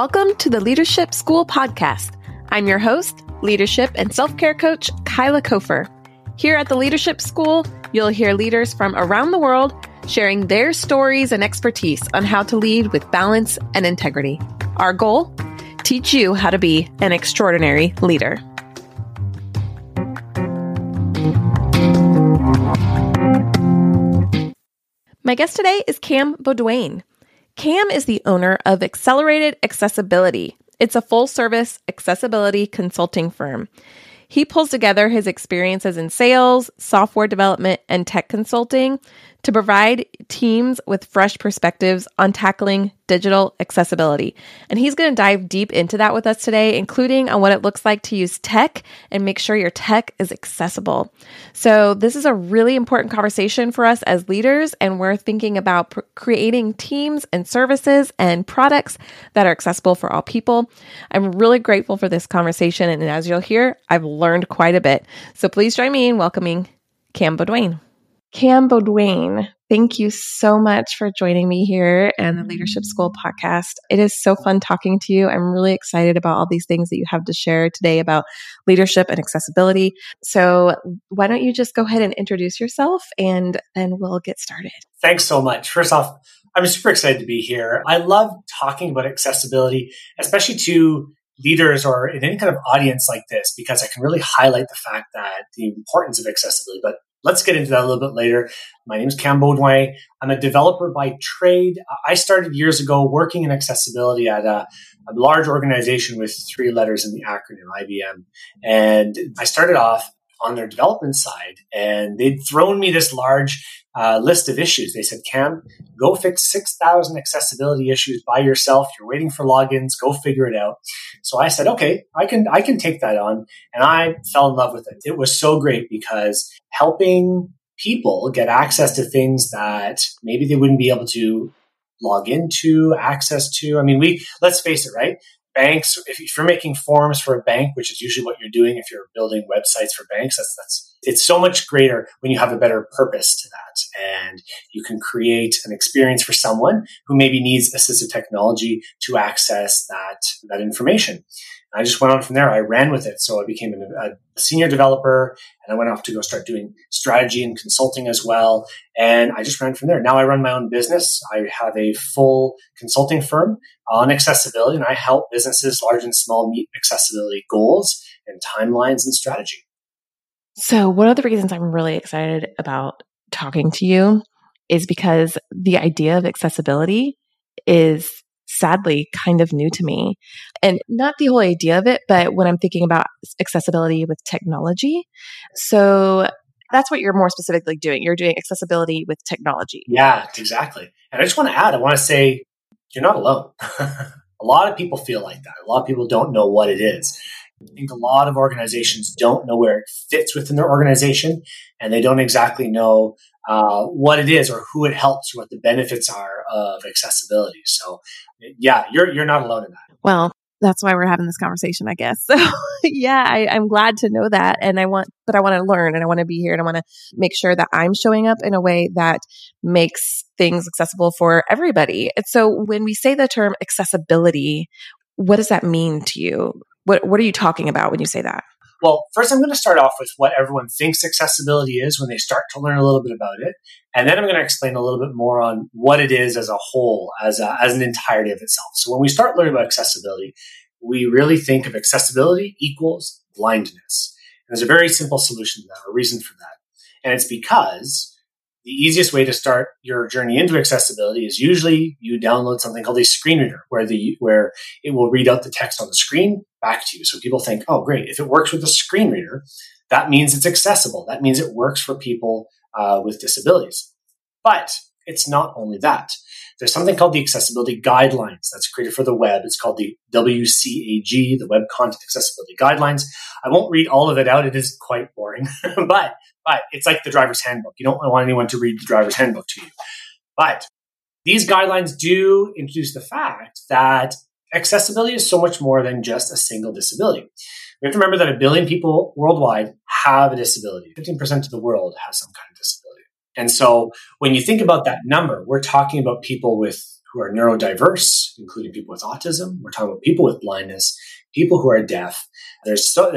Welcome to the Leadership School podcast. I'm your host, leadership and self care coach, Kyla Kofer. Here at the Leadership School, you'll hear leaders from around the world sharing their stories and expertise on how to lead with balance and integrity. Our goal? Teach you how to be an extraordinary leader. My guest today is Cam Beaudoin. Cam is the owner of Accelerated Accessibility. It's a full service accessibility consulting firm. He pulls together his experiences in sales, software development, and tech consulting to provide teams with fresh perspectives on tackling digital accessibility. And he's going to dive deep into that with us today, including on what it looks like to use tech and make sure your tech is accessible. So, this is a really important conversation for us as leaders, and we're thinking about pr- creating teams and services and products that are accessible for all people. I'm really grateful for this conversation, and as you'll hear, I've learned quite a bit. So, please join me in welcoming Cam Beaudoin. Cam Beaudoin, thank you so much for joining me here and the Leadership mm-hmm. School podcast. It is so fun talking to you. I'm really excited about all these things that you have to share today about leadership and accessibility. So, why don't you just go ahead and introduce yourself and then we'll get started. Thanks so much. First off, I'm super excited to be here. I love talking about accessibility, especially to leaders or in any kind of audience like this because I can really highlight the fact that the importance of accessibility, but Let's get into that a little bit later. My name is Cam Beaudoin. I'm a developer by trade. I started years ago working in accessibility at a, a large organization with three letters in the acronym IBM. And I started off on their development side and they'd thrown me this large uh, list of issues. They said, Cam, go fix 6,000 accessibility issues by yourself. You're waiting for logins. Go figure it out. So I said, okay, I can, I can take that on. And I fell in love with it. It was so great because helping people get access to things that maybe they wouldn't be able to log into, access to. I mean, we, let's face it, right? Banks, if you're making forms for a bank, which is usually what you're doing if you're building websites for banks, that's, that's, it's so much greater when you have a better purpose to that. And you can create an experience for someone who maybe needs assistive technology to access that, that information. I just went on from there. I ran with it. So I became a, a, senior developer and I went off to go start doing strategy and consulting as well. And I just ran from there. Now I run my own business. I have a full consulting firm on accessibility and I help businesses, large and small, meet accessibility goals and timelines and strategy. So one of the reasons I'm really excited about talking to you is because the idea of accessibility is sadly kind of new to me. And not the whole idea of it, but when I'm thinking about accessibility with technology. So that's what you're more specifically doing. You're doing accessibility with technology. Yeah, exactly. And I just want to add, I want to say you're not alone. a lot of people feel like that. A lot of people don't know what it is. I think a lot of organizations don't know where it fits within their organization and they don't exactly know uh, what it is or who it helps what the benefits are of accessibility. So yeah, you're you're not alone in that. Well, that's why we're having this conversation, I guess. So yeah, I, I'm glad to know that. And I want, but I want to learn and I want to be here and I want to make sure that I'm showing up in a way that makes things accessible for everybody. And so when we say the term accessibility, what does that mean to you? What, what are you talking about when you say that? Well, first, I'm going to start off with what everyone thinks accessibility is when they start to learn a little bit about it. And then I'm going to explain a little bit more on what it is as a whole, as, a, as an entirety of itself. So when we start learning about accessibility, we really think of accessibility equals blindness. And there's a very simple solution to that, or reason for that. And it's because the easiest way to start your journey into accessibility is usually you download something called a screen reader where the where it will read out the text on the screen back to you. So people think oh great if it works with a screen reader that means it's accessible. That means it works for people uh, with disabilities. But it's not only that there's something called the accessibility guidelines that's created for the web. It's called the WCAG, the Web Content Accessibility Guidelines. I won't read all of it out. It is quite boring, but, but it's like the driver's handbook. You don't want anyone to read the driver's handbook to you. But these guidelines do introduce the fact that accessibility is so much more than just a single disability. We have to remember that a billion people worldwide have a disability. 15% of the world has some kind of disability. And so when you think about that number, we're talking about people with who are neurodiverse, including people with autism. We're talking about people with blindness, people who are deaf. There's so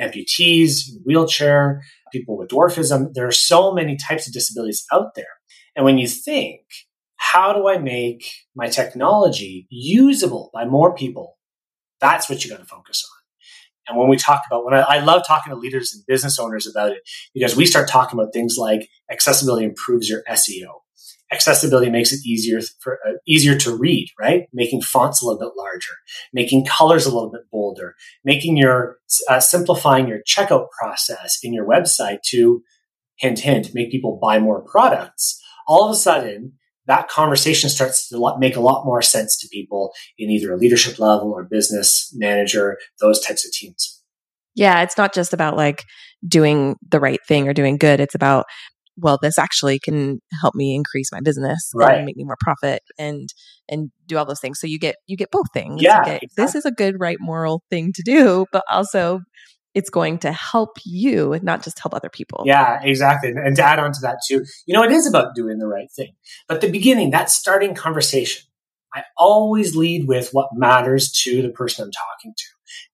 amputees, wheelchair, people with dwarfism. There are so many types of disabilities out there. And when you think, how do I make my technology usable by more people? That's what you got to focus on. And when we talk about, when I, I, love talking to leaders and business owners about it, because we start talking about things like accessibility improves your SEO accessibility makes it easier for uh, easier to read, right? Making fonts a little bit larger, making colors a little bit bolder, making your uh, simplifying your checkout process in your website to hint hint make people buy more products. All of a sudden, that conversation starts to make a lot more sense to people in either a leadership level or business manager, those types of teams. Yeah, it's not just about like doing the right thing or doing good. It's about well, this actually can help me increase my business right. and make me more profit and and do all those things. So you get you get both things. Yeah, get, exactly. this is a good, right, moral thing to do, but also it's going to help you, not just help other people. Yeah, exactly. And to add on to that too, you know, it is about doing the right thing. But the beginning, that starting conversation, I always lead with what matters to the person I'm talking to.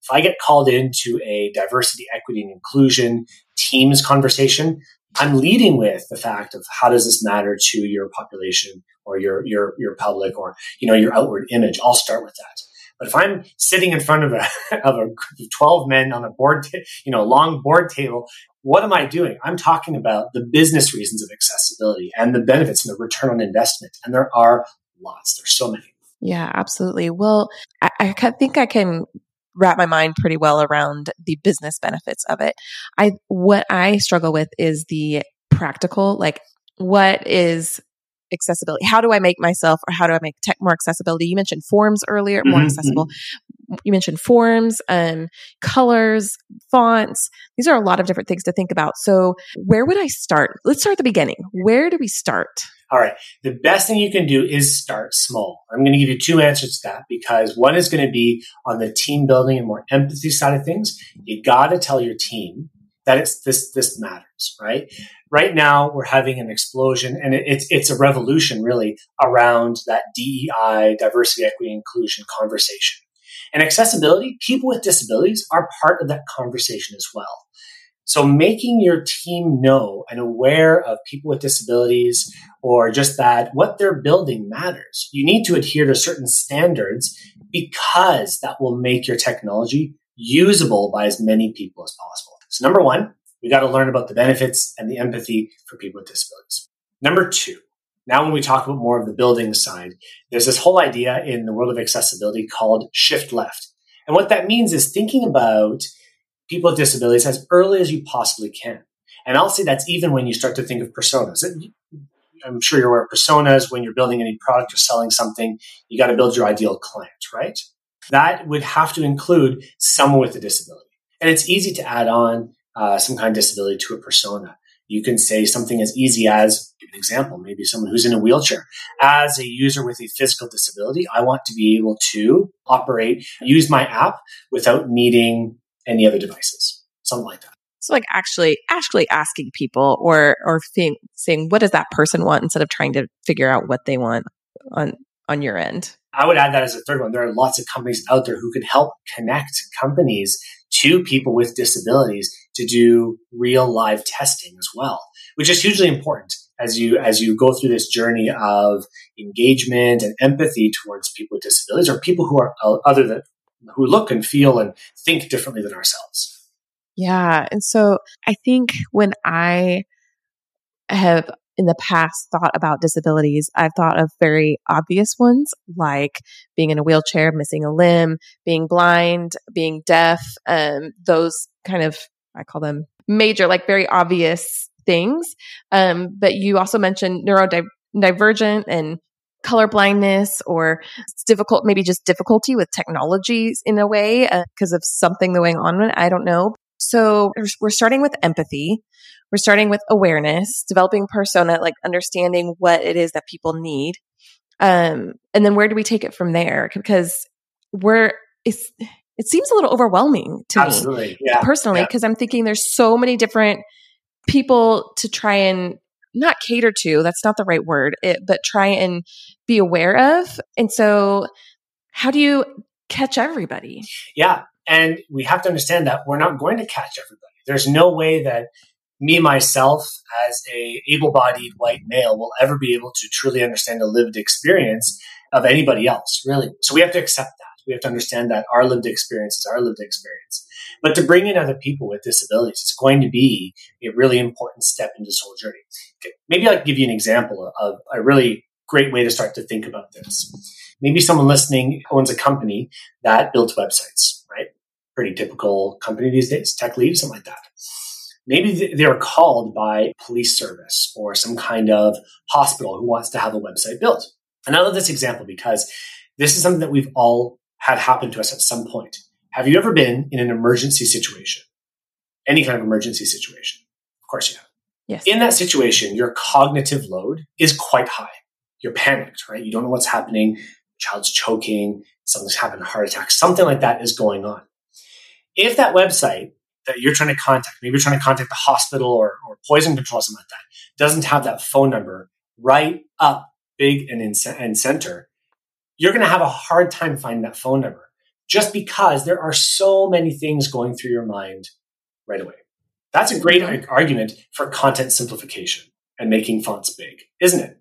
If I get called into a diversity, equity, and inclusion teams conversation, I'm leading with the fact of how does this matter to your population or your your your public or you know your outward image. I'll start with that. But if I'm sitting in front of a of a group of 12 men on a board, t- you know, long board table, what am I doing? I'm talking about the business reasons of accessibility and the benefits and the return on investment. And there are lots. There's so many. Yeah, absolutely. Well, I, I think I can wrap my mind pretty well around the business benefits of it. I what I struggle with is the practical, like what is accessibility? How do I make myself or how do I make tech more accessibility? You mentioned forms earlier, more mm-hmm. accessible. You mentioned forms, um, colors, fonts. These are a lot of different things to think about. So where would I start? Let's start at the beginning. Where do we start? All right. The best thing you can do is start small. I'm going to give you two answers to that because one is going to be on the team building and more empathy side of things. You got to tell your team that it's this, this matters, right? Right now we're having an explosion and it, it's, it's a revolution really around that DEI, diversity, equity, inclusion conversation. And accessibility, people with disabilities are part of that conversation as well. So making your team know and aware of people with disabilities or just that what they're building matters. You need to adhere to certain standards because that will make your technology usable by as many people as possible. So number one, we got to learn about the benefits and the empathy for people with disabilities. Number two, now when we talk about more of the building side, there's this whole idea in the world of accessibility called shift left. And what that means is thinking about people with disabilities as early as you possibly can. And I'll say that's even when you start to think of personas. I'm sure you're aware of personas when you're building any product or selling something, you got to build your ideal client, right? That would have to include someone with a disability. And it's easy to add on uh, some kind of disability to a persona. You can say something as easy as, give an example, maybe someone who's in a wheelchair. As a user with a physical disability, I want to be able to operate, use my app without needing any other devices, something like that. So like actually actually asking people or or think, saying what does that person want instead of trying to figure out what they want on on your end. I would add that as a third one. There are lots of companies out there who can help connect companies to people with disabilities to do real live testing as well, which is hugely important as you as you go through this journey of engagement and empathy towards people with disabilities or people who are uh, other than who look and feel and think differently than ourselves. Yeah. And so I think when I have in the past thought about disabilities, I've thought of very obvious ones like being in a wheelchair, missing a limb, being blind, being deaf, um, those kind of, I call them major, like very obvious things. Um, but you also mentioned neurodivergent and color blindness or it's difficult, maybe just difficulty with technologies in a way because uh, of something going on. I don't know. So we're starting with empathy. We're starting with awareness, developing persona, like understanding what it is that people need. Um, and then where do we take it from there? Because we're, it's, it seems a little overwhelming to Absolutely. me yeah. personally, because yeah. I'm thinking there's so many different people to try and not cater to, that's not the right word, it, but try and be aware of. And so, how do you catch everybody? Yeah. And we have to understand that we're not going to catch everybody. There's no way that me myself as a able-bodied white male will ever be able to truly understand the lived experience of anybody else really. So we have to accept that. We have to understand that our lived experience is our lived experience. But to bring in other people with disabilities it's going to be a really important step in this whole journey. Okay. maybe i'll give you an example of a really great way to start to think about this. Maybe someone listening owns a company that builds websites pretty typical company these days tech lead something like that maybe they're called by police service or some kind of hospital who wants to have a website built. And I love this example because this is something that we've all had happen to us at some point. Have you ever been in an emergency situation? Any kind of emergency situation? Of course you have. Yes. In that situation, your cognitive load is quite high. You're panicked, right? You don't know what's happening. Child's choking, something's happened, a heart attack, something like that is going on. If that website that you're trying to contact, maybe you're trying to contact the hospital or, or poison control, something like that, doesn't have that phone number right up big and in and center, you're going to have a hard time finding that phone number just because there are so many things going through your mind right away. That's a great mm-hmm. argument for content simplification and making fonts big, isn't it?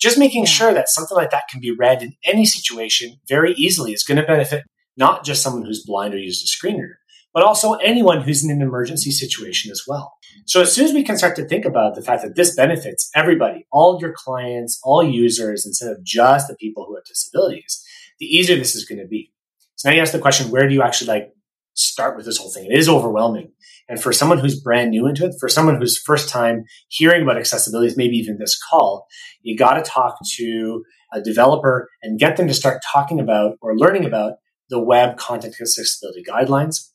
Just making sure that something like that can be read in any situation very easily is going to benefit not just someone who's blind or uses a screen reader, but also anyone who's in an emergency situation as well. So as soon as we can start to think about the fact that this benefits everybody, all your clients, all users, instead of just the people who have disabilities, the easier this is going to be. So now you ask the question, where do you actually like start with this whole thing? It is overwhelming. And for someone who's brand new into it, for someone who's first time hearing about accessibility, maybe even this call, you got to talk to a developer and get them to start talking about or learning about the web content accessibility guidelines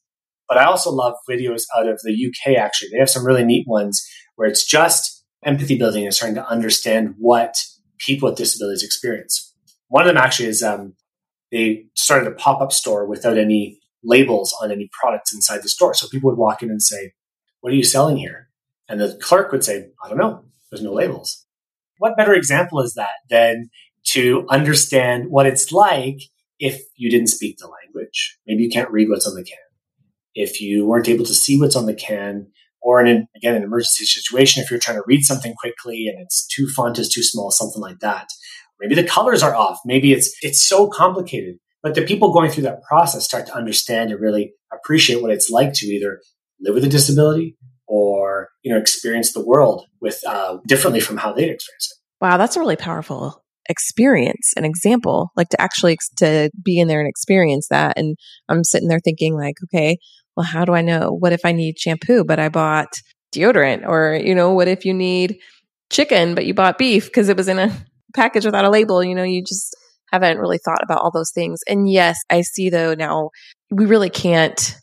but I also love videos out of the UK, actually. They have some really neat ones where it's just empathy building and starting to understand what people with disabilities experience. One of them actually is um, they started a pop up store without any labels on any products inside the store. So people would walk in and say, What are you selling here? And the clerk would say, I don't know. There's no labels. What better example is that than to understand what it's like if you didn't speak the language? Maybe you can't read what's on the can if you weren't able to see what's on the can, or in an, again an emergency situation, if you're trying to read something quickly and it's too font is too small, something like that. Maybe the colors are off. Maybe it's it's so complicated. But the people going through that process start to understand and really appreciate what it's like to either live with a disability or you know experience the world with uh, differently from how they'd experience it. Wow, that's a really powerful experience an example like to actually to be in there and experience that and i'm sitting there thinking like okay well, how do I know? What if I need shampoo, but I bought deodorant? Or, you know, what if you need chicken, but you bought beef because it was in a package without a label? You know, you just haven't really thought about all those things. And yes, I see though now we really can't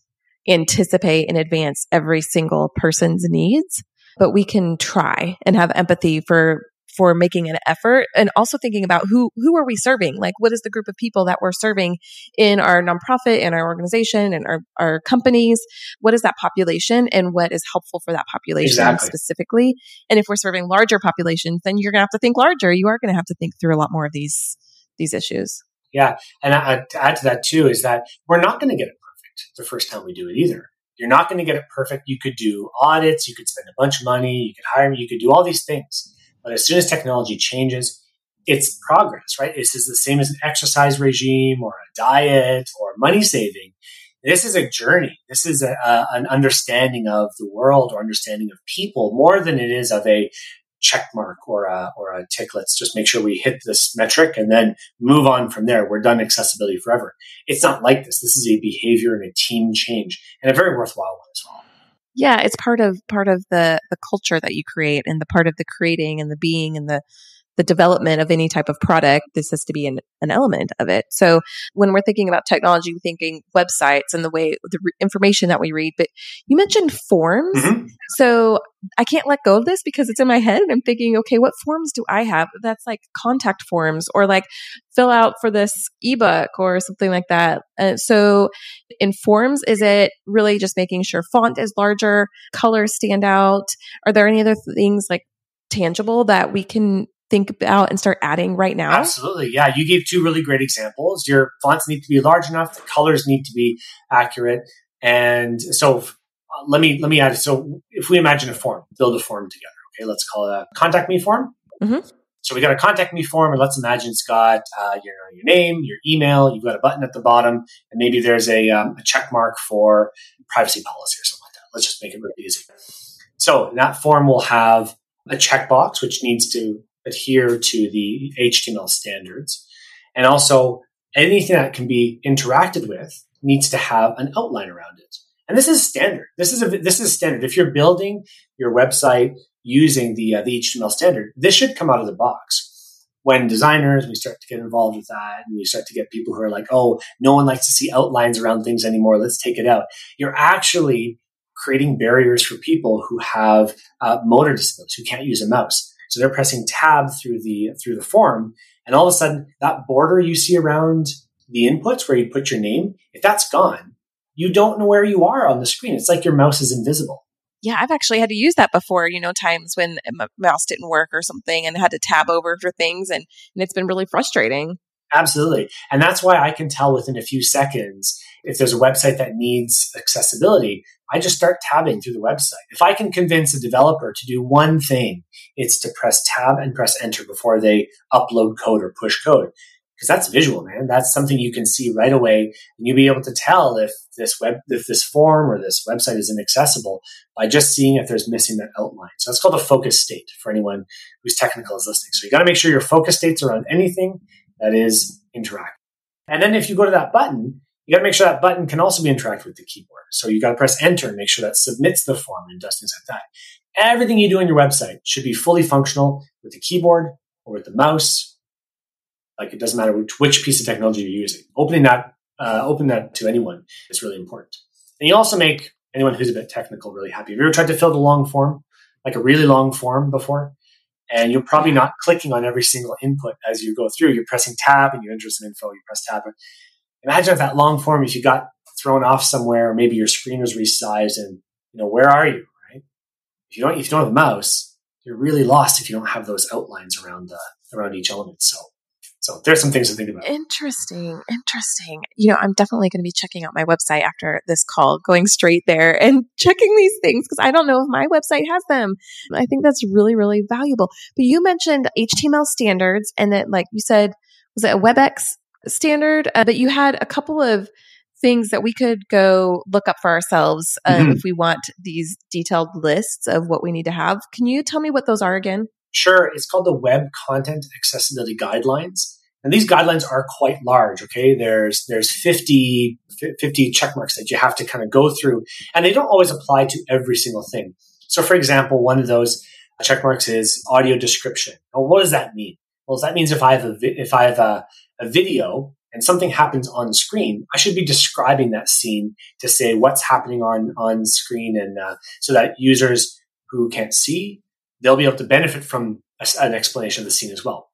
anticipate in advance every single person's needs, but we can try and have empathy for for making an effort and also thinking about who who are we serving like what is the group of people that we're serving in our nonprofit in our organization and our, our companies what is that population and what is helpful for that population exactly. specifically and if we're serving larger populations then you're going to have to think larger you are going to have to think through a lot more of these these issues yeah and I, to add to that too is that we're not going to get it perfect the first time we do it either you're not going to get it perfect. You could do audits, you could spend a bunch of money, you could hire me, you could do all these things. But as soon as technology changes, it's progress, right? This is the same as an exercise regime or a diet or money saving. This is a journey. This is a, a, an understanding of the world or understanding of people more than it is of a check mark or a, or a tick. Let's just make sure we hit this metric and then move on from there. We're done accessibility forever. It's not like this. This is a behavior and a team change and a very worthwhile one as well yeah it's part of part of the the culture that you create and the part of the creating and the being and the the development of any type of product, this has to be an, an element of it. So when we're thinking about technology, we're thinking websites and the way the re- information that we read. But you mentioned forms. Mm-hmm. So I can't let go of this because it's in my head and I'm thinking, okay, what forms do I have? That's like contact forms or like fill out for this ebook or something like that. Uh, so in forms, is it really just making sure font is larger, colors stand out? Are there any other things like tangible that we can think about and start adding right now? Absolutely. Yeah. You gave two really great examples. Your fonts need to be large enough, the colors need to be accurate. And so uh, let me let me add so if we imagine a form, build a form together. Okay, let's call it a contact me form. Mm-hmm. So we got a contact me form, and let's imagine it's got uh, your your name, your email. You've got a button at the bottom, and maybe there's a, um, a check mark for privacy policy or something like that. Let's just make it really easy. So that form will have a checkbox which needs to adhere to the HTML standards, and also anything that can be interacted with needs to have an outline around it. And this is standard. This is a this is standard. If you're building your website using the uh, the HTML standard, this should come out of the box. When designers, we start to get involved with that, and we start to get people who are like, "Oh, no one likes to see outlines around things anymore. Let's take it out." You're actually creating barriers for people who have uh, motor disabilities, who can't use a mouse. So they're pressing tab through the through the form, and all of a sudden, that border you see around the inputs where you put your name, if that's gone, you don't know where you are on the screen. It's like your mouse is invisible yeah, I've actually had to use that before, you know, times when my mouse didn't work or something and had to tab over for things and, and it's been really frustrating. Absolutely. And that's why I can tell within a few seconds if there's a website that needs accessibility. I just start tabbing through the website. If I can convince a developer to do one thing, it's to press tab and press enter before they upload code or push code because that's visual, man. That's something you can see right away, and you'll be able to tell if this web, if this form or this website is inaccessible by just seeing if there's missing that outline. So that's called a focus state for anyone who's technical is listening. So you got to make sure your focus states are on anything that is interactive. And then if you go to that button, you got to make sure that button can also be interacted with the keyboard. So you got to press enter and make sure that submits the form and does things like that. Everything you do on your website should be fully functional with the keyboard or with the mouse like it doesn't matter which, which piece of technology you're using. Opening that, uh, open that to anyone is really important. And you also make anyone who's a bit technical really happy. Have you ever tried to fill the long form, like a really long form before? And you're probably not clicking on every single input as you go through. You're pressing tab and you enter some info, you press tab. Imagine if that long form, if you got thrown off somewhere, or maybe your screen was resized and, you know, where are you, right? If you don't, if you don't have a mouse, you're really lost if you don't have those outlines around the, around each element. So so there's some things to think about. Interesting. Interesting. You know, I'm definitely going to be checking out my website after this call, going straight there and checking these things because I don't know if my website has them. I think that's really, really valuable. But you mentioned HTML standards and that, like you said, was it a WebEx standard? Uh, but you had a couple of things that we could go look up for ourselves uh, mm-hmm. if we want these detailed lists of what we need to have. Can you tell me what those are again? Sure, it's called the Web Content Accessibility Guidelines. And these guidelines are quite large, okay? There's, there's 50, 50 check marks that you have to kind of go through, and they don't always apply to every single thing. So, for example, one of those check marks is audio description. Well, what does that mean? Well, that means if I have a, if I have a, a video and something happens on screen, I should be describing that scene to say what's happening on, on screen and uh, so that users who can't see they'll be able to benefit from a, an explanation of the scene as well.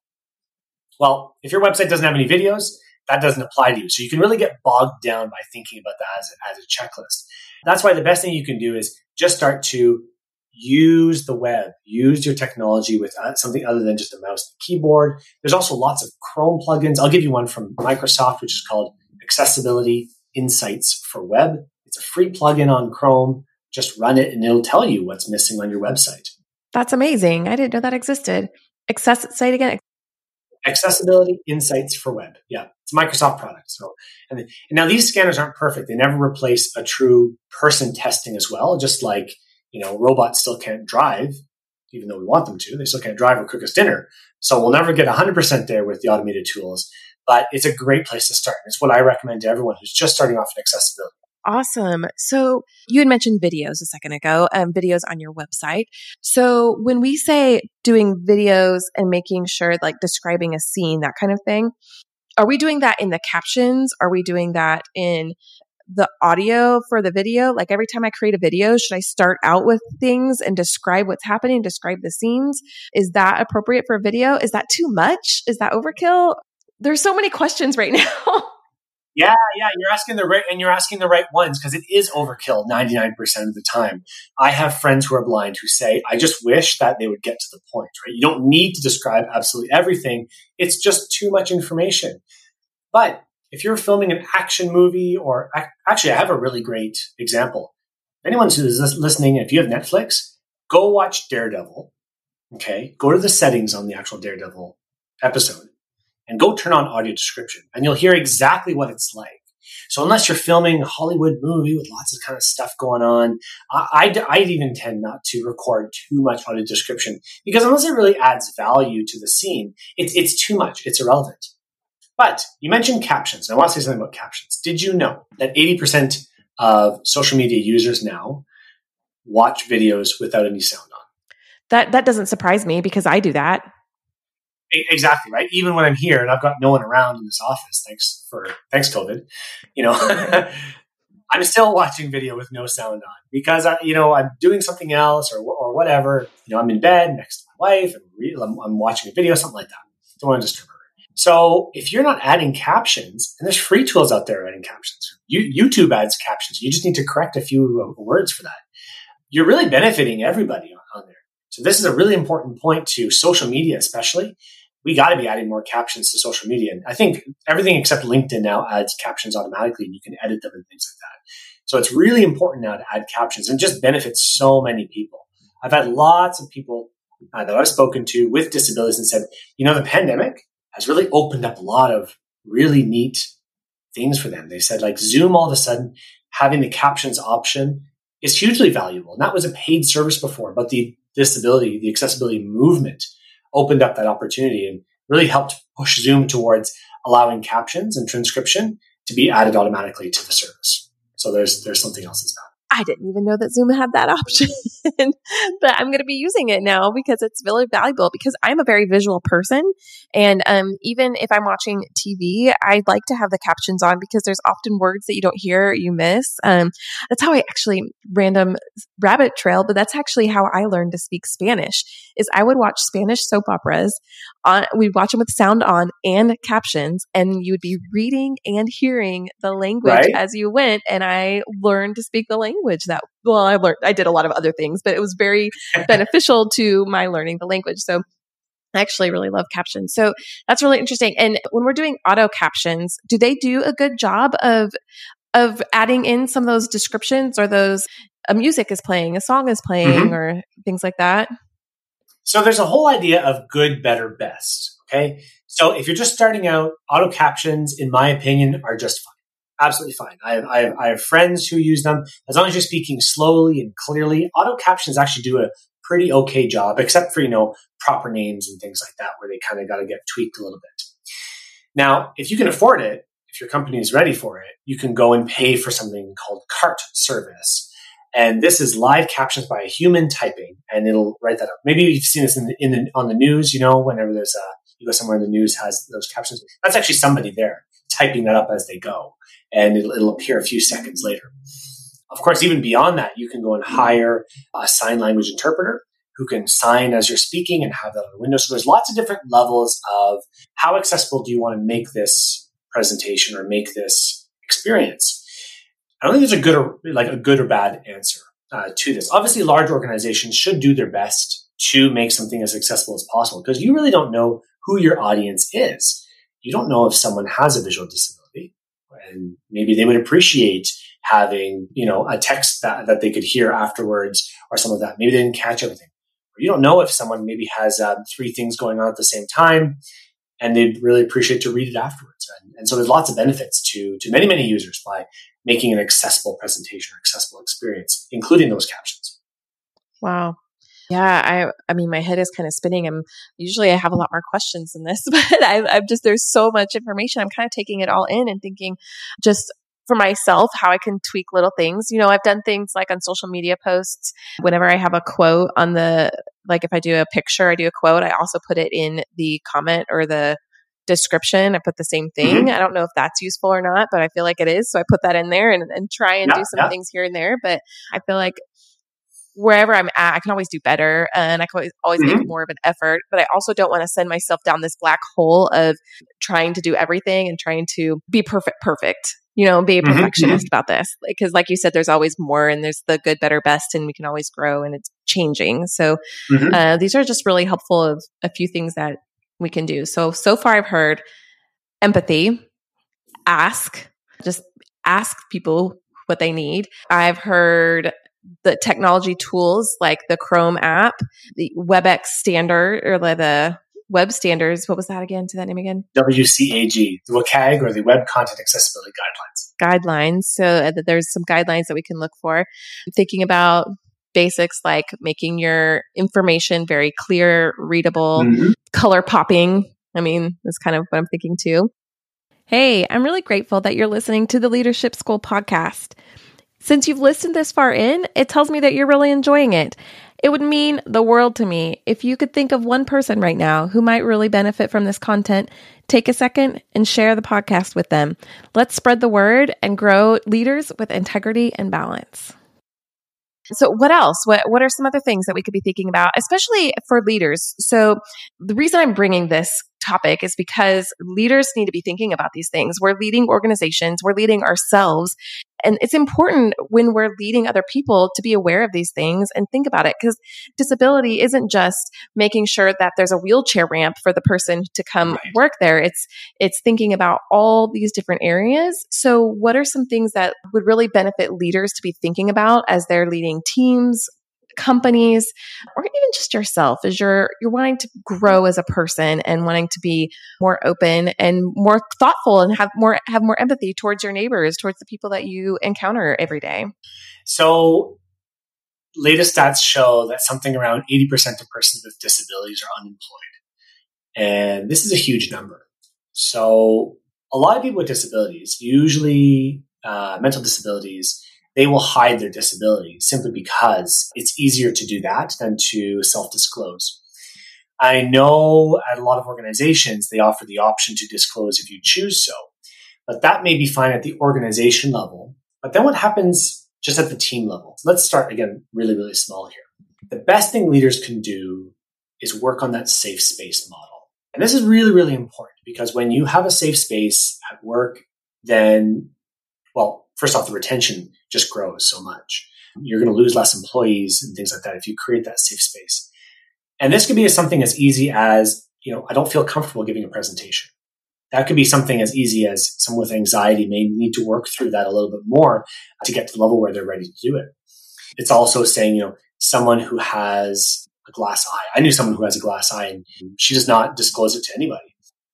Well, if your website doesn't have any videos, that doesn't apply to you. So you can really get bogged down by thinking about that as as a checklist. That's why the best thing you can do is just start to use the web, use your technology with uh, something other than just a mouse and keyboard. There's also lots of Chrome plugins. I'll give you one from Microsoft, which is called Accessibility Insights for Web. It's a free plugin on Chrome. Just run it and it'll tell you what's missing on your website. That's amazing. I didn't know that existed. Access, say it again. Accessibility Insights for Web. Yeah, it's a Microsoft product. So, and, and now these scanners aren't perfect. They never replace a true person testing as well. Just like you know, robots still can't drive, even though we want them to. They still can't drive or cook us dinner. So we'll never get 100% there with the automated tools. But it's a great place to start. It's what I recommend to everyone who's just starting off in accessibility. Awesome. So you had mentioned videos a second ago, um, videos on your website. So when we say doing videos and making sure, like describing a scene, that kind of thing, are we doing that in the captions? Are we doing that in the audio for the video? Like every time I create a video, should I start out with things and describe what's happening, describe the scenes? Is that appropriate for video? Is that too much? Is that overkill? There's so many questions right now. Yeah, yeah, you're asking the right, and you're asking the right ones because it is overkill 99% of the time. I have friends who are blind who say, I just wish that they would get to the point, right? You don't need to describe absolutely everything. It's just too much information. But if you're filming an action movie or actually, I have a really great example. Anyone who's listening, if you have Netflix, go watch Daredevil. Okay. Go to the settings on the actual Daredevil episode and go turn on audio description and you'll hear exactly what it's like. So unless you're filming a Hollywood movie with lots of kind of stuff going on, I, I, I even tend not to record too much audio description because unless it really adds value to the scene, it's it's too much. It's irrelevant. But you mentioned captions. I want to say something about captions. Did you know that 80% of social media users now watch videos without any sound on? That that doesn't surprise me because I do that. Exactly right. Even when I'm here and I've got no one around in this office, thanks for thanks COVID, you know, I'm still watching video with no sound on because I, you know, I'm doing something else or or whatever. You know, I'm in bed next to my wife and I'm, I'm watching a video, something like that. Don't want to disturb her. So if you're not adding captions, and there's free tools out there adding captions, you, YouTube adds captions. You just need to correct a few words for that. You're really benefiting everybody on, on there. So this is a really important point to social media, especially we got to be adding more captions to social media. And I think everything except LinkedIn now adds captions automatically and you can edit them and things like that. So it's really important now to add captions and just benefits so many people. I've had lots of people uh, that I've spoken to with disabilities and said, you know, the pandemic has really opened up a lot of really neat things for them. They said like Zoom all of a sudden having the captions option is hugely valuable. And that was a paid service before, but the disability, the accessibility movement opened up that opportunity and really helped push Zoom towards allowing captions and transcription to be added automatically to the service. So there's there's something else as well. I didn't even know that Zoom had that option, but I'm going to be using it now because it's really valuable because I'm a very visual person. And um, even if I'm watching TV, I like to have the captions on because there's often words that you don't hear, you miss. Um, that's how I actually random rabbit trail, but that's actually how I learned to speak Spanish is I would watch Spanish soap operas on, we'd watch them with sound on and captions and you would be reading and hearing the language right? as you went. And I learned to speak the language language that well i learned i did a lot of other things but it was very beneficial to my learning the language so I actually really love captions. So that's really interesting. And when we're doing auto captions, do they do a good job of of adding in some of those descriptions or those a music is playing, a song is playing mm-hmm. or things like that? So there's a whole idea of good, better, best. Okay. So if you're just starting out, auto captions, in my opinion, are just fine absolutely fine. I have, I I have friends who use them. As long as you're speaking slowly and clearly, auto captions actually do a pretty okay job, except for, you know, proper names and things like that, where they kind of got to get tweaked a little bit. Now, if you can afford it, if your company is ready for it, you can go and pay for something called CART service. And this is live captions by a human typing, and it'll write that up. Maybe you've seen this in the, in the, on the news, you know, whenever there's a, you go somewhere in the news has those captions. That's actually somebody there typing that up as they go and it'll, it'll appear a few seconds later. Of course, even beyond that, you can go and hire a sign language interpreter who can sign as you're speaking and have that on the window. So there's lots of different levels of how accessible do you want to make this presentation or make this experience. I don't think there's a good or like a good or bad answer uh, to this. Obviously, large organizations should do their best to make something as accessible as possible because you really don't know who your audience is. You don't know if someone has a visual disability and maybe they would appreciate having you know a text that, that they could hear afterwards or some of that. Maybe they didn't catch everything. Or you don't know if someone maybe has uh, three things going on at the same time and they'd really appreciate to read it afterwards. And, and so there's lots of benefits to to many many users by making an accessible presentation or accessible experience including those captions. Wow yeah, I I mean my head is kind of spinning. I'm usually I have a lot more questions than this, but I, I'm just there's so much information. I'm kind of taking it all in and thinking just for myself how I can tweak little things. You know, I've done things like on social media posts whenever I have a quote on the like if I do a picture, I do a quote, I also put it in the comment or the description. I put the same thing. Mm-hmm. I don't know if that's useful or not, but I feel like it is. So I put that in there and, and try and yeah, do some yeah. things here and there. But I feel like wherever I'm at, I can always do better and I can always, always mm-hmm. make more of an effort. But I also don't want to send myself down this black hole of trying to do everything and trying to be perfect, perfect, you know, be a mm-hmm, perfectionist mm-hmm. about this. Because, like, like, you said, there's always more and there's the good, better, best, and we can always grow and it's changing. So, mm-hmm. uh, these are just really helpful of a few things that we can do. So, so far, I've heard empathy, ask, just ask people what they need. I've heard the technology tools like the Chrome app, the WebEx standard or the web standards. What was that again? To that name again? WCAG, the WCAG or the Web Content Accessibility Guidelines. Guidelines. So uh, there's some guidelines that we can look for. thinking about basics like making your information very clear, readable, mm-hmm. color popping. I mean, that's kind of what I'm thinking too. Hey, I'm really grateful that you're listening to the Leadership School podcast. Since you've listened this far in, it tells me that you're really enjoying it. It would mean the world to me if you could think of one person right now who might really benefit from this content. Take a second and share the podcast with them. Let's spread the word and grow leaders with integrity and balance. So what else? What what are some other things that we could be thinking about, especially for leaders? So the reason I'm bringing this topic is because leaders need to be thinking about these things. We're leading organizations, we're leading ourselves. And it's important when we're leading other people to be aware of these things and think about it because disability isn't just making sure that there's a wheelchair ramp for the person to come right. work there. It's, it's thinking about all these different areas. So what are some things that would really benefit leaders to be thinking about as they're leading teams, companies or even just yourself as you're you're wanting to grow as a person and wanting to be more open and more thoughtful and have more have more empathy towards your neighbors towards the people that you encounter every day. So latest stats show that something around 80% of persons with disabilities are unemployed. And this is a huge number. So a lot of people with disabilities usually uh, mental disabilities they will hide their disability simply because it's easier to do that than to self disclose. I know at a lot of organizations, they offer the option to disclose if you choose so, but that may be fine at the organization level. But then what happens just at the team level? Let's start again, really, really small here. The best thing leaders can do is work on that safe space model. And this is really, really important because when you have a safe space at work, then, well, first off, the retention just grows so much. You're going to lose less employees and things like that if you create that safe space. And this could be something as easy as, you know, I don't feel comfortable giving a presentation. That could be something as easy as someone with anxiety may need to work through that a little bit more to get to the level where they're ready to do it. It's also saying, you know, someone who has a glass eye. I knew someone who has a glass eye and she does not disclose it to anybody.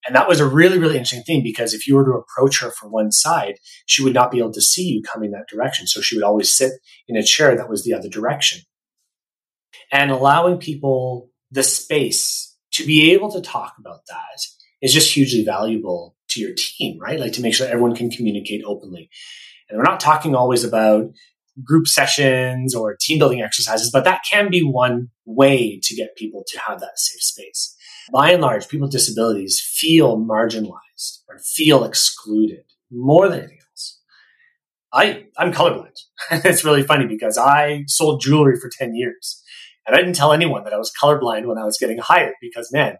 And that was a really, really interesting thing because if you were to approach her from one side, she would not be able to see you coming that direction. So she would always sit in a chair that was the other direction. And allowing people the space to be able to talk about that is just hugely valuable to your team, right? Like to make sure everyone can communicate openly. And we're not talking always about group sessions or team building exercises, but that can be one way to get people to have that safe space by and large, people with disabilities feel marginalized or feel excluded more than anything else. I, I'm colorblind. it's really funny because I sold jewelry for 10 years and I didn't tell anyone that I was colorblind when I was getting hired because man,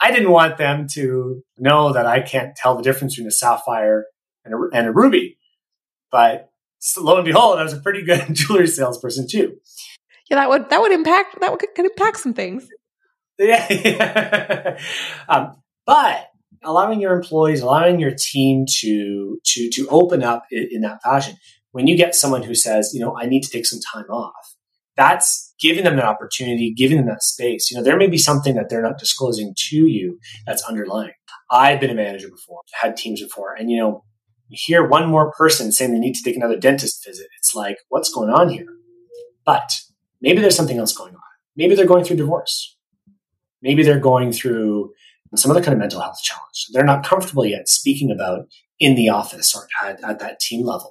I didn't want them to know that I can't tell the difference between a sapphire and a, and a ruby. But lo and behold, I was a pretty good jewelry salesperson too. Yeah, that would that would impact that would could impact some things. Yeah. um, but allowing your employees, allowing your team to to to open up in, in, that fashion. When you get someone who says, you know, I need to take some time off, that's giving them that opportunity, giving them that space. You know, there may be something that they're not disclosing to you that's underlying. I've been a manager before, had teams before, and you know, you hear one more person saying they need to take another dentist visit. It's like, what's going on here? But maybe there's something else going on. Maybe they're going through divorce Maybe they're going through some other kind of mental health challenge. They're not comfortable yet speaking about in the office or at, at that team level.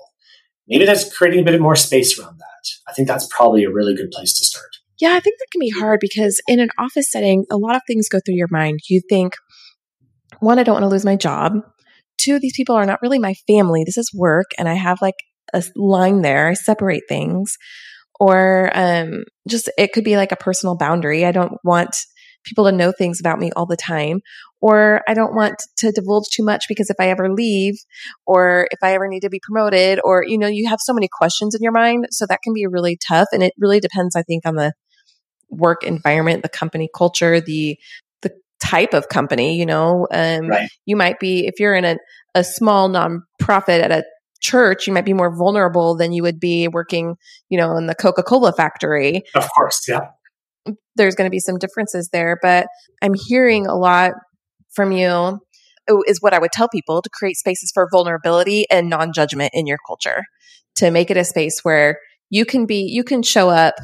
Maybe that's creating a bit more space around that. I think that's probably a really good place to start. Yeah, I think that can be hard because in an office setting, a lot of things go through your mind. You think, one, I don't want to lose my job. Two, these people are not really my family. This is work, and I have like a line there. I separate things. or um, just it could be like a personal boundary. I don't want people to know things about me all the time, or I don't want to divulge too much because if I ever leave, or if I ever need to be promoted, or you know, you have so many questions in your mind, so that can be really tough, and it really depends, I think, on the work environment, the company culture, the the type of company. You know, um, right. you might be if you're in a a small nonprofit at a church, you might be more vulnerable than you would be working, you know, in the Coca Cola factory. Of course, yeah. There's going to be some differences there, but I'm hearing a lot from you oh, is what I would tell people to create spaces for vulnerability and non judgment in your culture, to make it a space where you can be, you can show up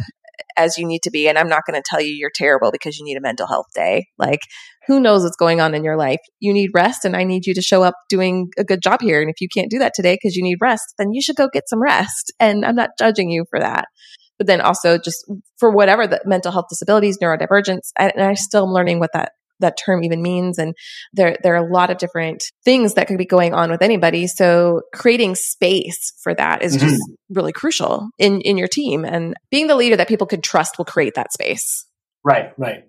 as you need to be. And I'm not going to tell you you're terrible because you need a mental health day. Like, who knows what's going on in your life? You need rest, and I need you to show up doing a good job here. And if you can't do that today because you need rest, then you should go get some rest. And I'm not judging you for that. But then also just for whatever the mental health disabilities, neurodivergence, and I still am learning what that that term even means. And there, there are a lot of different things that could be going on with anybody. So creating space for that is mm-hmm. just really crucial in, in your team and being the leader that people could trust will create that space. Right, right.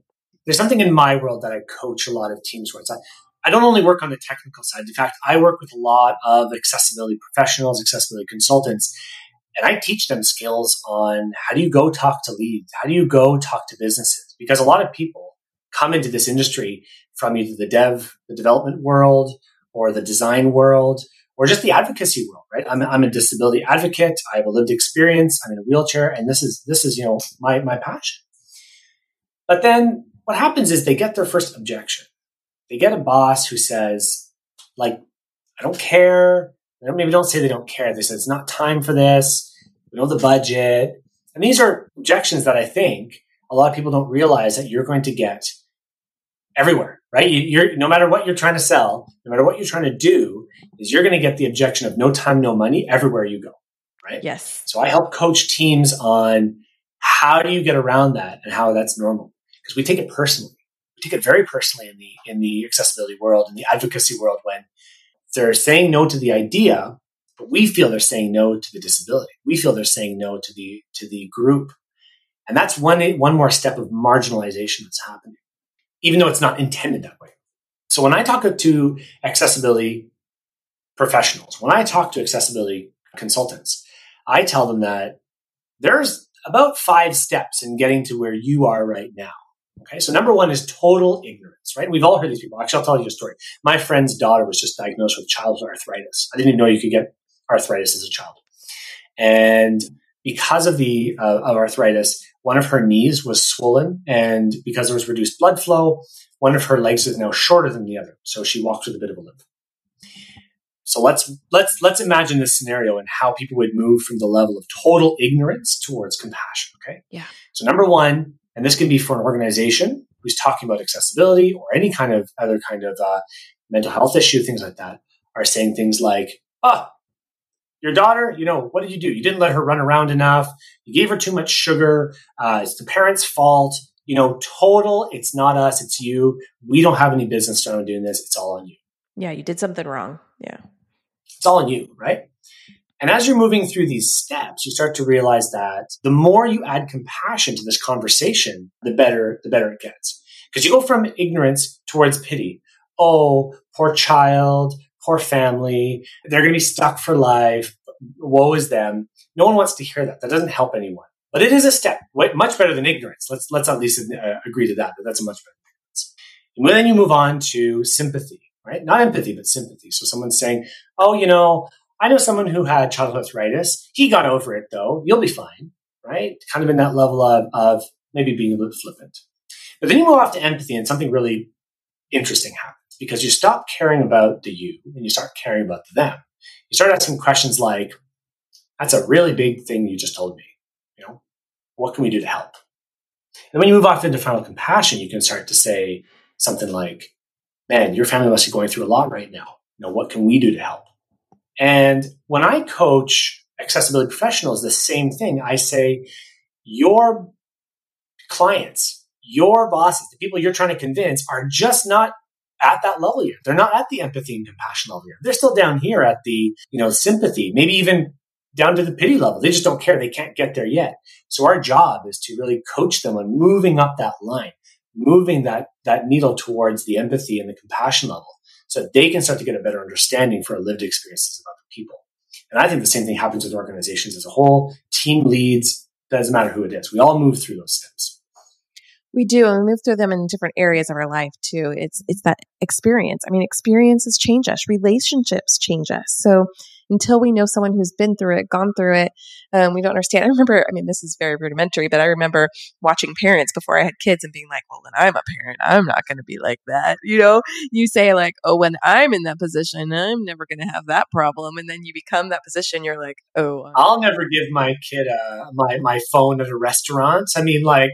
There's something in my world that I coach a lot of teams where it's I, I don't only work on the technical side. In fact, I work with a lot of accessibility professionals, accessibility consultants, and I teach them skills on how do you go talk to leads? How do you go talk to businesses? Because a lot of people come into this industry from either the dev, the development world, or the design world, or just the advocacy world, right? I'm, I'm a disability advocate. I have a lived experience. I'm in a wheelchair, and this is this is you know my my passion. But then what happens is they get their first objection. They get a boss who says, like, I don't care. Maybe don't say they don't care. They say it's not time for this. We know the budget. And these are objections that I think a lot of people don't realize that you're going to get everywhere, right? You, are no matter what you're trying to sell, no matter what you're trying to do, is you're going to get the objection of no time, no money everywhere you go, right? Yes. So I help coach teams on how do you get around that and how that's normal because we take it personally. We take it very personally in the in the accessibility world, in the advocacy world, when they're saying no to the idea, but we feel they're saying no to the disability. We feel they're saying no to the to the group, and that's one one more step of marginalization that's happening even though it's not intended that way. So when I talk to accessibility professionals, when I talk to accessibility consultants, I tell them that there's about five steps in getting to where you are right now. Okay. So number one is total ignorance, right? We've all heard these people. Actually, I'll tell you a story. My friend's daughter was just diagnosed with childhood arthritis. I didn't even know you could get arthritis as a child. And because of the uh, of arthritis, one of her knees was swollen, and because there was reduced blood flow, one of her legs is now shorter than the other. So she walks with a bit of a limp. So let's let's let's imagine this scenario and how people would move from the level of total ignorance towards compassion. Okay. Yeah. So number one, and this can be for an organization who's talking about accessibility or any kind of other kind of uh, mental health issue, things like that, are saying things like, "Ah, your daughter, you know, what did you do? You didn't let her run around enough. You gave her too much sugar. Uh, it's the parents' fault. You know, total, it's not us, it's you. We don't have any business doing this. It's all on you. Yeah, you did something wrong. Yeah. It's all on you, right? And as you're moving through these steps, you start to realize that the more you add compassion to this conversation, the better, the better it gets. Because you go from ignorance towards pity. Oh, poor child poor family. They're going to be stuck for life. Woe is them. No one wants to hear that. That doesn't help anyone. But it is a step, much better than ignorance. Let's let's at least uh, agree to that. That that's a much better. Ignorance. And then you move on to sympathy, right? Not empathy, but sympathy. So someone's saying, "Oh, you know, I know someone who had childhood arthritis. He got over it, though. You'll be fine." Right? Kind of in that level of of maybe being a little flippant. But then you move off to empathy, and something really interesting happens because you stop caring about the you and you start caring about the them. You start asking questions like, that's a really big thing you just told me. You know, what can we do to help? And when you move off into final compassion, you can start to say something like, man, your family must be going through a lot right now. You know, what can we do to help? And when I coach accessibility professionals, the same thing. I say, your clients, your bosses, the people you're trying to convince are just not at that level yet. They're not at the empathy and compassion level yet. They're still down here at the, you know, sympathy, maybe even down to the pity level. They just don't care. They can't get there yet. So our job is to really coach them on moving up that line, moving that, that needle towards the empathy and the compassion level so they can start to get a better understanding for our lived experiences of other people. And I think the same thing happens with organizations as a whole, team leads, doesn't matter who it is. We all move through those steps. We do, and we move through them in different areas of our life too. It's it's that experience. I mean, experiences change us, relationships change us. So until we know someone who's been through it, gone through it, um, we don't understand. I remember, I mean, this is very rudimentary, but I remember watching parents before I had kids and being like, well, when I'm a parent, I'm not going to be like that. You know, you say like, oh, when I'm in that position, I'm never going to have that problem. And then you become that position. You're like, oh, uh, I'll never give my kid a, my, my phone at a restaurant. I mean, like,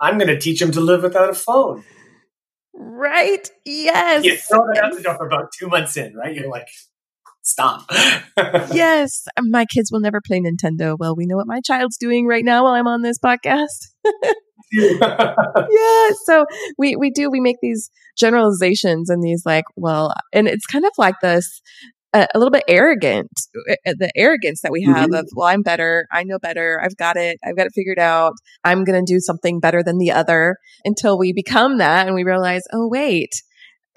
I'm going to teach him to live without a phone. Right. Yes. You throw that out the door about two months in, right? You're like, stop. yes, my kids will never play Nintendo. Well, we know what my child's doing right now while I'm on this podcast. yeah, so we we do we make these generalizations and these like, well, and it's kind of like this a, a little bit arrogant, uh, uh, the arrogance that we have mm-hmm. of, well, I'm better. I know better. I've got it. I've got it figured out. I'm going to do something better than the other until we become that and we realize, oh, wait,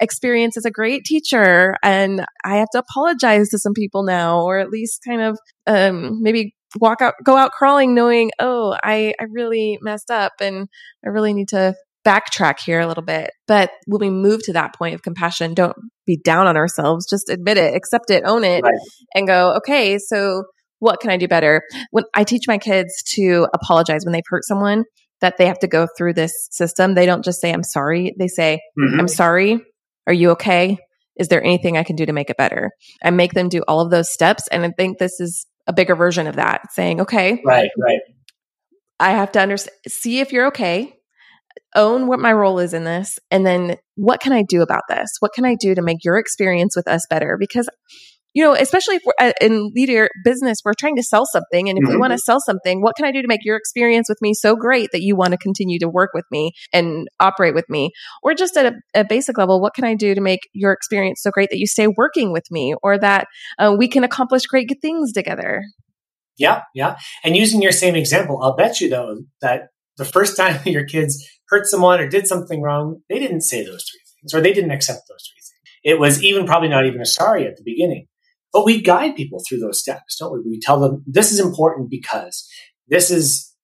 experience as a great teacher and I have to apologize to some people now, or at least kind of um, maybe walk out, go out crawling, knowing, oh, I, I really messed up and I really need to backtrack here a little bit. But when we move to that point of compassion, don't be down on ourselves. Just admit it, accept it, own it, right. and go, okay, so what can I do better? When I teach my kids to apologize when they've hurt someone, that they have to go through this system. They don't just say, I'm sorry. They say, mm-hmm. I'm sorry. Are you okay? Is there anything I can do to make it better? I make them do all of those steps. And I think this is a bigger version of that saying, okay, right, right. I have to understand, see if you're okay, own what my role is in this, and then what can I do about this? What can I do to make your experience with us better? Because you know, especially if we're uh, in leader business, we're trying to sell something. And if mm-hmm. you want to sell something, what can I do to make your experience with me so great that you want to continue to work with me and operate with me? Or just at a, a basic level, what can I do to make your experience so great that you stay working with me or that uh, we can accomplish great things together? Yeah, yeah. And using your same example, I'll bet you though that the first time your kids hurt someone or did something wrong, they didn't say those three things or they didn't accept those three things. It was even probably not even a sorry at the beginning. But we guide people through those steps, don't we? We tell them this is important because this is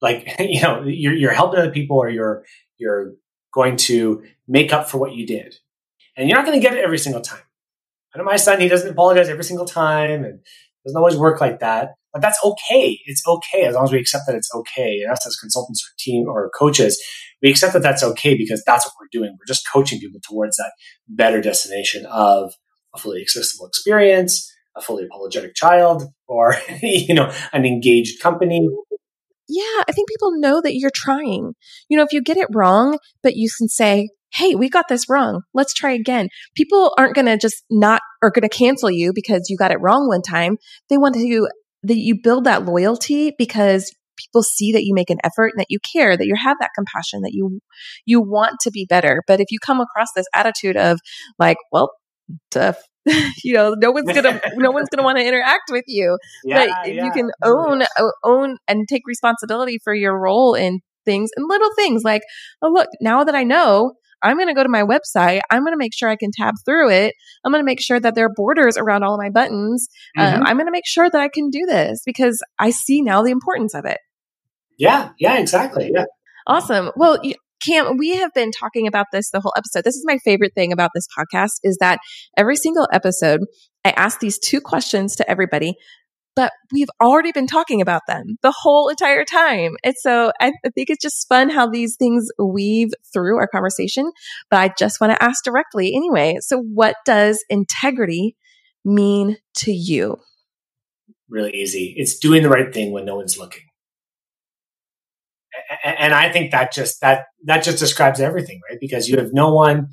like, you know, you're, you're helping other people or you're, you're going to make up for what you did. And you're not going to get it every single time. I know my son, he doesn't apologize every single time and doesn't always work like that. But that's okay. It's okay as long as we accept that it's okay. And us as consultants or team or coaches, we accept that that's okay because that's what we're doing. We're just coaching people towards that better destination of a fully accessible experience, a fully apologetic child, or you know, an engaged company. Yeah, I think people know that you're trying. You know, if you get it wrong, but you can say, Hey, we got this wrong. Let's try again. People aren't going to just not or going to cancel you because you got it wrong one time. They want to that you build that loyalty because people see that you make an effort and that you care, that you have that compassion, that you you want to be better. But if you come across this attitude of like, well, tough. you know, no one's gonna no one's gonna want to interact with you. Yeah, but yeah. you can own own and take responsibility for your role in things and little things like, oh look, now that I know, I'm going to go to my website. I'm going to make sure I can tab through it. I'm going to make sure that there are borders around all of my buttons. Mm-hmm. Um, I'm going to make sure that I can do this because I see now the importance of it. Yeah, yeah, exactly. Yeah. Awesome. Well, Cam, we have been talking about this the whole episode. This is my favorite thing about this podcast is that every single episode, I ask these two questions to everybody, but we've already been talking about them the whole entire time. And so I, I think it's just fun how these things weave through our conversation. But I just want to ask directly anyway. So what does integrity mean to you? Really easy. It's doing the right thing when no one's looking and I think that just that that just describes everything, right? Because you have no one,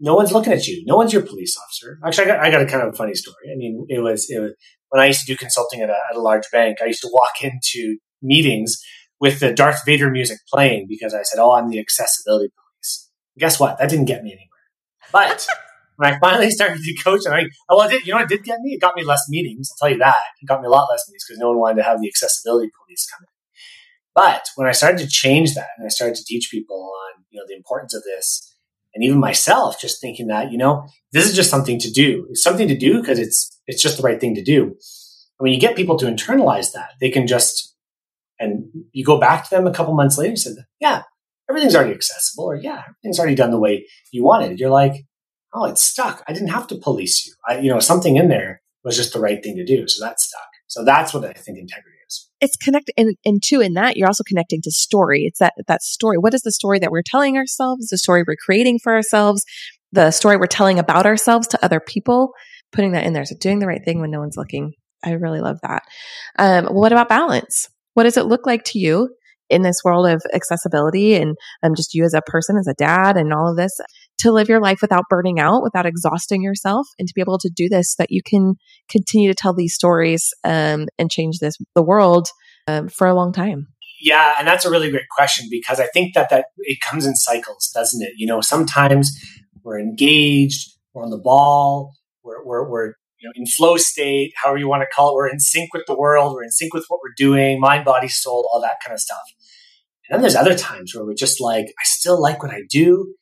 no one's looking at you. No one's your police officer. Actually, I got, I got a kind of a funny story. I mean, it was, it was when I used to do consulting at a, at a large bank. I used to walk into meetings with the Darth Vader music playing because I said, "Oh, I'm the accessibility police." guess what? That didn't get me anywhere. But when I finally started to coach, and I, well, it did, you know, it did get me. It got me less meetings. I'll tell you that. It got me a lot less meetings because no one wanted to have the accessibility police come in. But when I started to change that, and I started to teach people on, you know, the importance of this, and even myself, just thinking that, you know, this is just something to do. It's something to do because it's it's just the right thing to do. And when you get people to internalize that, they can just, and you go back to them a couple months later and said, yeah, everything's already accessible, or yeah, everything's already done the way you wanted. You're like, oh, it's stuck. I didn't have to police you. I, you know, something in there was just the right thing to do. So that stuck. So that's what I think integrity is. It's connected, and, and two, in that, you're also connecting to story. It's that, that story. What is the story that we're telling ourselves? The story we're creating for ourselves? The story we're telling about ourselves to other people? Putting that in there. So doing the right thing when no one's looking. I really love that. Um, what about balance? What does it look like to you in this world of accessibility and um, just you as a person, as a dad, and all of this to live your life without burning out, without exhausting yourself, and to be able to do this so that you can continue to tell these stories um, and change this the world um, for a long time. Yeah, and that's a really great question because I think that that it comes in cycles, doesn't it? You know, sometimes we're engaged, we're on the ball, we're, we're, we're you know, in flow state, however you want to call it. We're in sync with the world. We're in sync with what we're doing, mind, body, soul, all that kind of stuff. And then there's other times where we're just like, I still like what I do.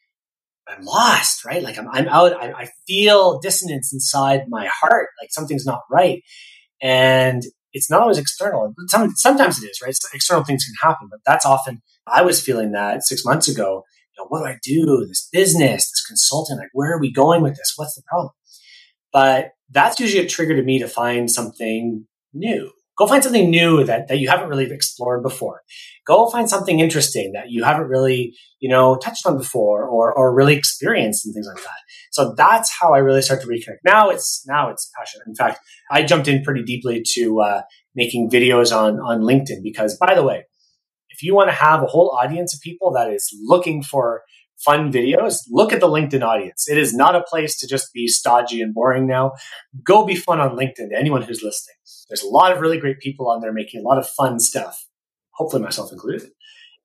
I'm lost, right? Like I'm, I'm out. I, I feel dissonance inside my heart. Like something's not right. And it's not always external. Some, sometimes it is, right? external things can happen, but that's often, I was feeling that six months ago. You know, what do I do? This business, this consulting, like, where are we going with this? What's the problem? But that's usually a trigger to me to find something new. Go find something new that, that you haven't really explored before. Go find something interesting that you haven't really, you know, touched on before or, or really experienced and things like that. So that's how I really start to reconnect. Now it's, now it's passion. In fact, I jumped in pretty deeply to, uh, making videos on, on LinkedIn because by the way, if you want to have a whole audience of people that is looking for fun videos, look at the LinkedIn audience. It is not a place to just be stodgy and boring now. Go be fun on LinkedIn to anyone who's listening. There's a lot of really great people on there making a lot of fun stuff, hopefully myself included.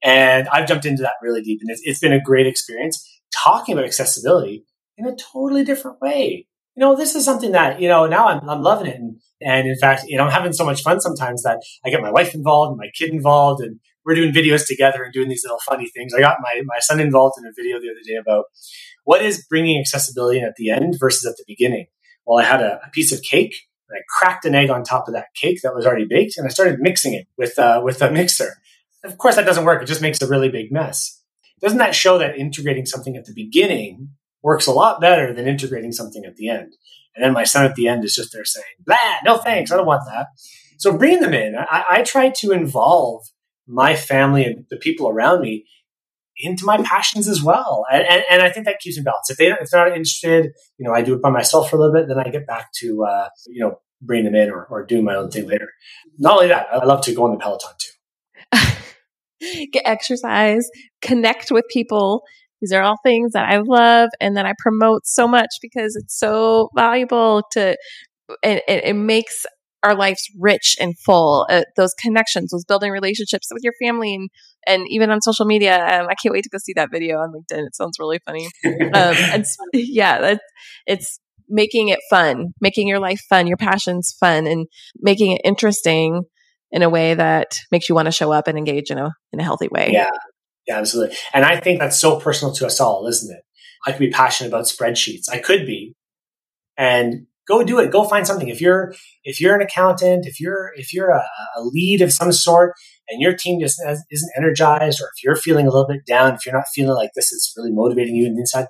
And I've jumped into that really deep and it's, it's been a great experience talking about accessibility in a totally different way. You know, this is something that, you know, now I'm, I'm loving it. And, and in fact, you know, I'm having so much fun sometimes that I get my wife involved and my kid involved and we're doing videos together and doing these little funny things. I got my, my son involved in a video the other day about what is bringing accessibility at the end versus at the beginning. Well, I had a, a piece of cake and I cracked an egg on top of that cake that was already baked and I started mixing it with, uh, with a mixer. Of course, that doesn't work. It just makes a really big mess. Doesn't that show that integrating something at the beginning works a lot better than integrating something at the end? And then my son at the end is just there saying, blah, no thanks. I don't want that. So bring them in, I, I try to involve my family and the people around me into my passions as well. And, and, and, I think that keeps me balanced. If, they, if they're not interested, you know, I do it by myself for a little bit, then I get back to, uh, you know, bring them in or, or do my own thing later. Not only that, I love to go on the Peloton too. get exercise, connect with people. These are all things that I love and that I promote so much because it's so valuable to, and it, it makes our lives rich and full. Uh, those connections, those building relationships with your family, and and even on social media. Um, I can't wait to go see that video on LinkedIn. It sounds really funny. Um, and yeah, that's it's making it fun, making your life fun, your passions fun, and making it interesting in a way that makes you want to show up and engage in a in a healthy way. Yeah, yeah, absolutely. And I think that's so personal to us all, isn't it? I could be passionate about spreadsheets. I could be, and go do it. Go find something. If you're if you're an accountant, if you're if you're a, a lead of some sort, and your team just isn't energized, or if you're feeling a little bit down, if you're not feeling like this is really motivating you in the inside,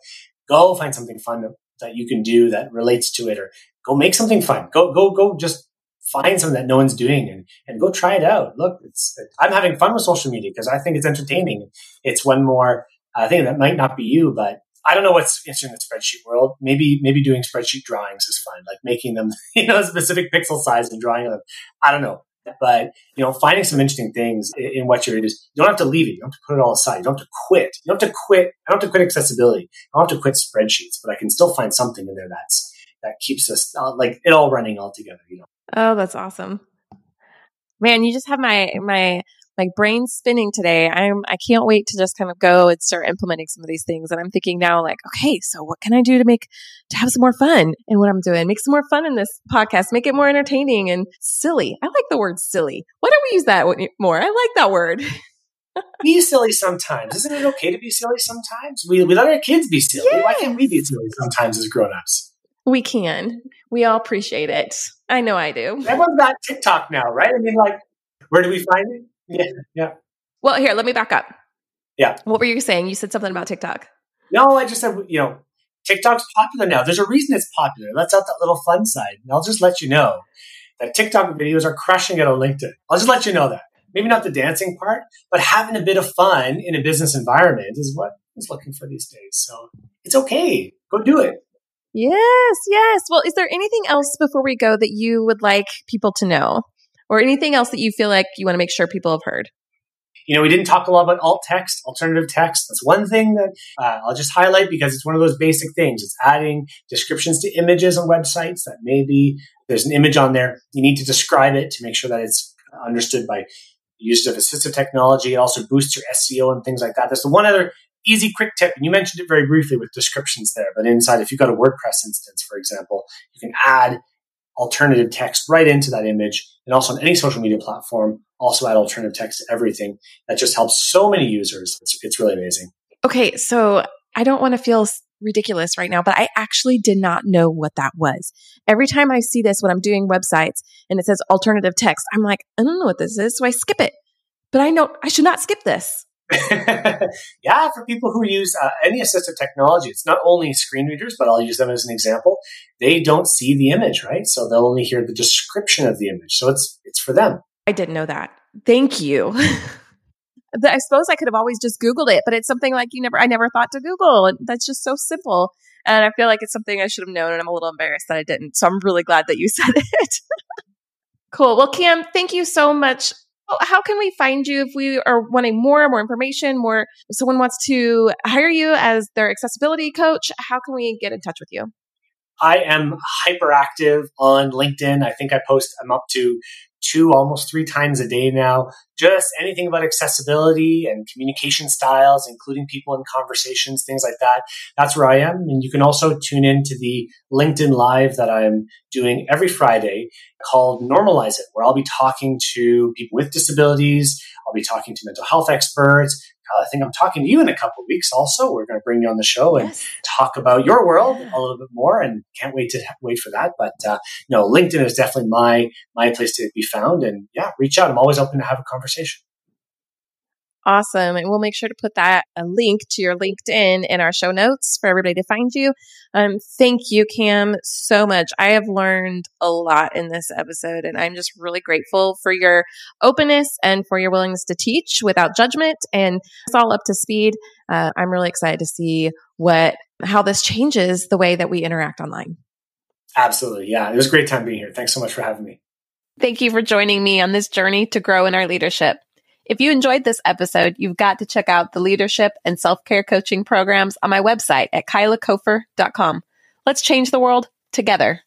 go find something fun that you can do that relates to it, or go make something fun. Go go go. Just find something that no one's doing and, and go try it out. Look, it's, I'm having fun with social media because I think it's entertaining. It's one more uh, thing that might not be you, but I don't know what's interesting in the spreadsheet world. Maybe maybe doing spreadsheet drawings is fun, like making them you know specific pixel size and drawing them. I don't know, but you know, finding some interesting things in, in what you're in is you don't have to leave it. You don't have to put it all aside. You don't have to quit. You don't have to quit. I don't have to quit accessibility. I don't have to quit spreadsheets, but I can still find something in there that's that keeps us uh, like it all running all together. You know. Oh, that's awesome, man! You just have my my my brain's spinning today. I'm I can't wait to just kind of go and start implementing some of these things. And I'm thinking now, like, okay, so what can I do to make to have some more fun in what I'm doing? Make some more fun in this podcast. Make it more entertaining and silly. I like the word silly. Why don't we use that more? I like that word. be silly sometimes. Isn't it okay to be silly sometimes? We, we let our kids be silly. Yes. Why can't we be silly sometimes as grown-ups? We can. We all appreciate it. I know I do. Everyone's got TikTok now, right? I mean, like, where do we find it? Yeah, yeah. Well, here, let me back up. Yeah. What were you saying? You said something about TikTok. No, I just said, you know, TikTok's popular now. There's a reason it's popular. That's out that little fun side. And I'll just let you know that TikTok videos are crushing it on LinkedIn. I'll just let you know that. Maybe not the dancing part, but having a bit of fun in a business environment is what I was looking for these days. So it's okay. Go do it. Yes, yes. Well, is there anything else before we go that you would like people to know? Or anything else that you feel like you want to make sure people have heard? You know, we didn't talk a lot about alt text, alternative text. That's one thing that uh, I'll just highlight because it's one of those basic things. It's adding descriptions to images on websites that maybe there's an image on there. You need to describe it to make sure that it's understood by use of assistive technology. It also boosts your SEO and things like that. There's the one other easy quick tip, and you mentioned it very briefly with descriptions there, but inside, if you've got a WordPress instance, for example, you can add alternative text right into that image. And also on any social media platform, also add alternative text to everything. That just helps so many users. It's, it's really amazing. Okay. So I don't want to feel ridiculous right now, but I actually did not know what that was. Every time I see this when I'm doing websites and it says alternative text, I'm like, I don't know what this is. So I skip it. But I know I should not skip this. yeah, for people who use uh, any assistive technology, it's not only screen readers, but I'll use them as an example. They don't see the image, right? So they'll only hear the description of the image. So it's it's for them. I didn't know that. Thank you. I suppose I could have always just Googled it, but it's something like you never, I never thought to Google. And that's just so simple. And I feel like it's something I should have known. And I'm a little embarrassed that I didn't. So I'm really glad that you said it. cool. Well, Cam, thank you so much how can we find you if we are wanting more, more information, more, if someone wants to hire you as their accessibility coach, how can we get in touch with you? I am hyperactive on LinkedIn. I think I post, I'm up to two, almost three times a day now. Just anything about accessibility and communication styles, including people in conversations, things like that. That's where I am. And you can also tune in to the LinkedIn Live that I'm doing every Friday called Normalize It, where I'll be talking to people with disabilities. I'll be talking to mental health experts, I think I'm talking to you in a couple of weeks also. We're going to bring you on the show and yes. talk about your world a little bit more and can't wait to wait for that. But, uh, no, LinkedIn is definitely my, my place to be found. And yeah, reach out. I'm always open to have a conversation. Awesome. And we'll make sure to put that a link to your LinkedIn in our show notes for everybody to find you. Um, thank you, Cam, so much. I have learned a lot in this episode, and I'm just really grateful for your openness and for your willingness to teach without judgment. And it's all up to speed. Uh, I'm really excited to see what how this changes the way that we interact online. Absolutely. Yeah. It was a great time being here. Thanks so much for having me. Thank you for joining me on this journey to grow in our leadership. If you enjoyed this episode, you've got to check out the leadership and self care coaching programs on my website at kylakofer.com. Let's change the world together.